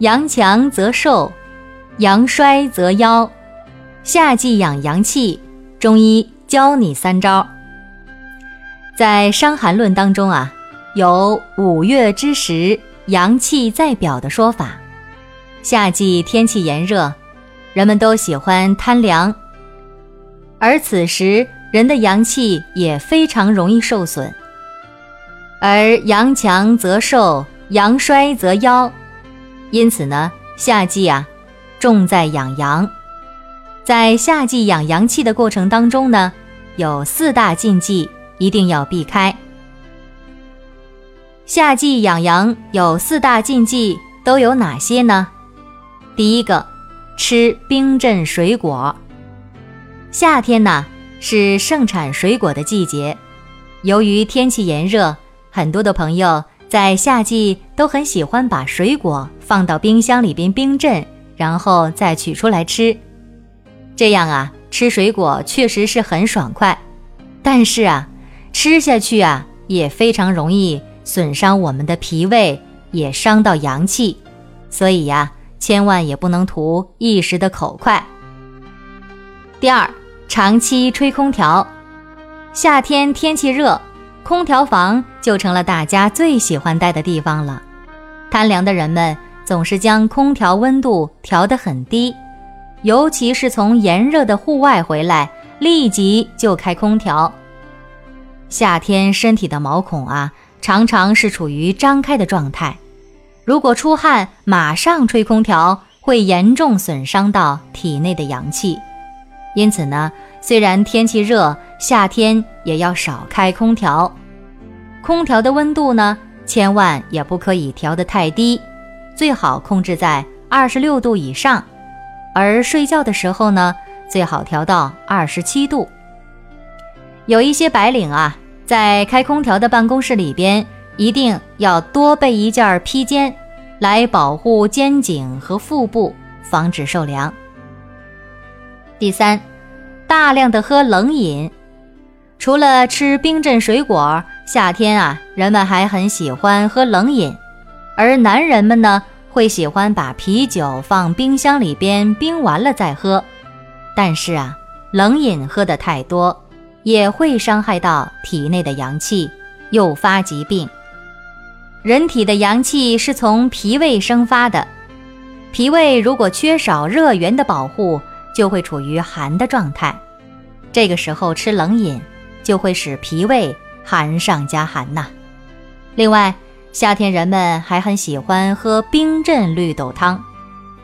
阳强则寿，阳衰则夭。夏季养阳气，中医教你三招。在《伤寒论》当中啊，有五月之时阳气在表的说法。夏季天气炎热，人们都喜欢贪凉，而此时人的阳气也非常容易受损。而阳强则寿。阳衰则夭，因此呢，夏季啊，重在养阳。在夏季养阳气的过程当中呢，有四大禁忌一定要避开。夏季养阳有四大禁忌，都有哪些呢？第一个，吃冰镇水果。夏天呢是盛产水果的季节，由于天气炎热，很多的朋友。在夏季都很喜欢把水果放到冰箱里边冰镇，然后再取出来吃。这样啊，吃水果确实是很爽快，但是啊，吃下去啊也非常容易损伤我们的脾胃，也伤到阳气。所以呀，千万也不能图一时的口快。第二，长期吹空调，夏天天气热。空调房就成了大家最喜欢待的地方了。贪凉的人们总是将空调温度调得很低，尤其是从炎热的户外回来，立即就开空调。夏天身体的毛孔啊，常常是处于张开的状态，如果出汗马上吹空调，会严重损伤到体内的阳气。因此呢。虽然天气热，夏天也要少开空调。空调的温度呢，千万也不可以调得太低，最好控制在二十六度以上。而睡觉的时候呢，最好调到二十七度。有一些白领啊，在开空调的办公室里边，一定要多备一件披肩，来保护肩颈和腹部，防止受凉。第三。大量的喝冷饮，除了吃冰镇水果，夏天啊，人们还很喜欢喝冷饮。而男人们呢，会喜欢把啤酒放冰箱里边冰完了再喝。但是啊，冷饮喝得太多，也会伤害到体内的阳气，诱发疾病。人体的阳气是从脾胃生发的，脾胃如果缺少热源的保护。就会处于寒的状态，这个时候吃冷饮就会使脾胃寒上加寒呐。另外，夏天人们还很喜欢喝冰镇绿豆汤，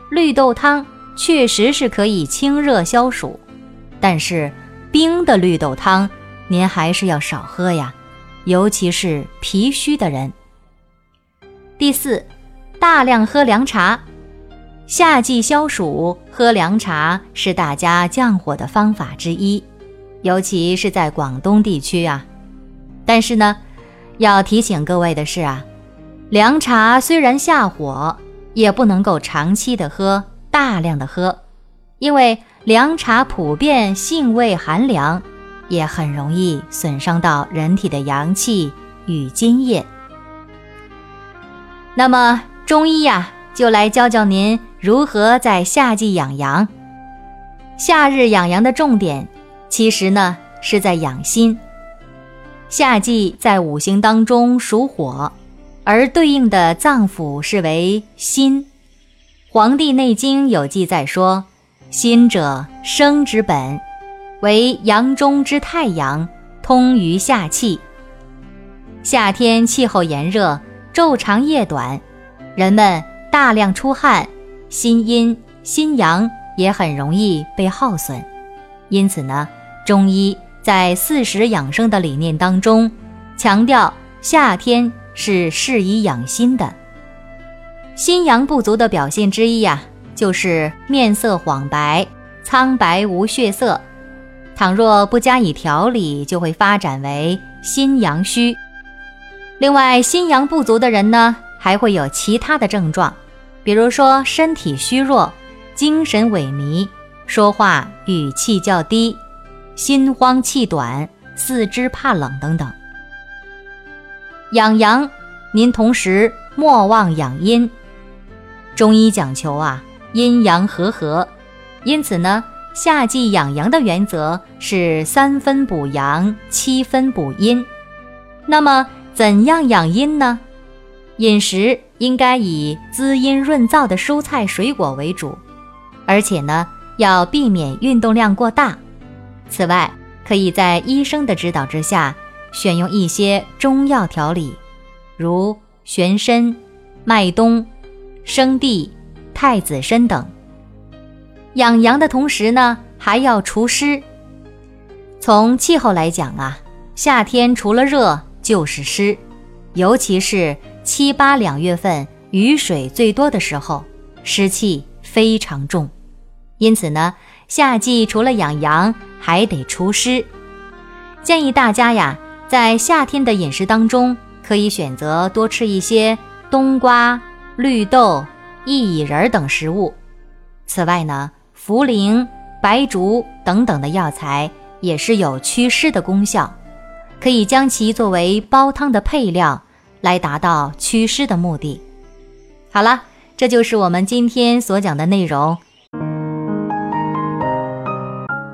绿豆汤确实是可以清热消暑，但是冰的绿豆汤您还是要少喝呀，尤其是脾虚的人。第四，大量喝凉茶。夏季消暑，喝凉茶是大家降火的方法之一，尤其是在广东地区啊。但是呢，要提醒各位的是啊，凉茶虽然下火，也不能够长期的喝，大量的喝，因为凉茶普遍性味寒凉，也很容易损伤到人体的阳气与津液。那么中医呀，就来教教您。如何在夏季养阳？夏日养阳的重点，其实呢是在养心。夏季在五行当中属火，而对应的脏腑是为心。《黄帝内经》有记载说：“心者，生之本，为阳中之太阳，通于夏气。夏天气候炎热，昼长夜短，人们大量出汗。”心阴心阳也很容易被耗损，因此呢，中医在四时养生的理念当中，强调夏天是适宜养心的。心阳不足的表现之一呀，就是面色黄白、苍白无血色。倘若不加以调理，就会发展为心阳虚。另外，心阳不足的人呢，还会有其他的症状，比如说身体虚弱、精神萎靡、说话语气较低、心慌气短、四肢怕冷等等。养阳，您同时莫忘养阴。中医讲求啊，阴阳和合，因此呢。夏季养阳的原则是三分补阳，七分补阴。那么，怎样养阴呢？饮食应该以滋阴润燥的蔬菜水果为主，而且呢，要避免运动量过大。此外，可以在医生的指导之下，选用一些中药调理，如玄参、麦冬、生地、太子参等。养阳的同时呢，还要除湿。从气候来讲啊，夏天除了热就是湿，尤其是七八两月份雨水最多的时候，湿气非常重。因此呢，夏季除了养阳，还得除湿。建议大家呀，在夏天的饮食当中，可以选择多吃一些冬瓜、绿豆、薏苡仁等食物。此外呢，茯苓、白术等等的药材也是有祛湿的功效，可以将其作为煲汤的配料，来达到祛湿的目的。好了，这就是我们今天所讲的内容。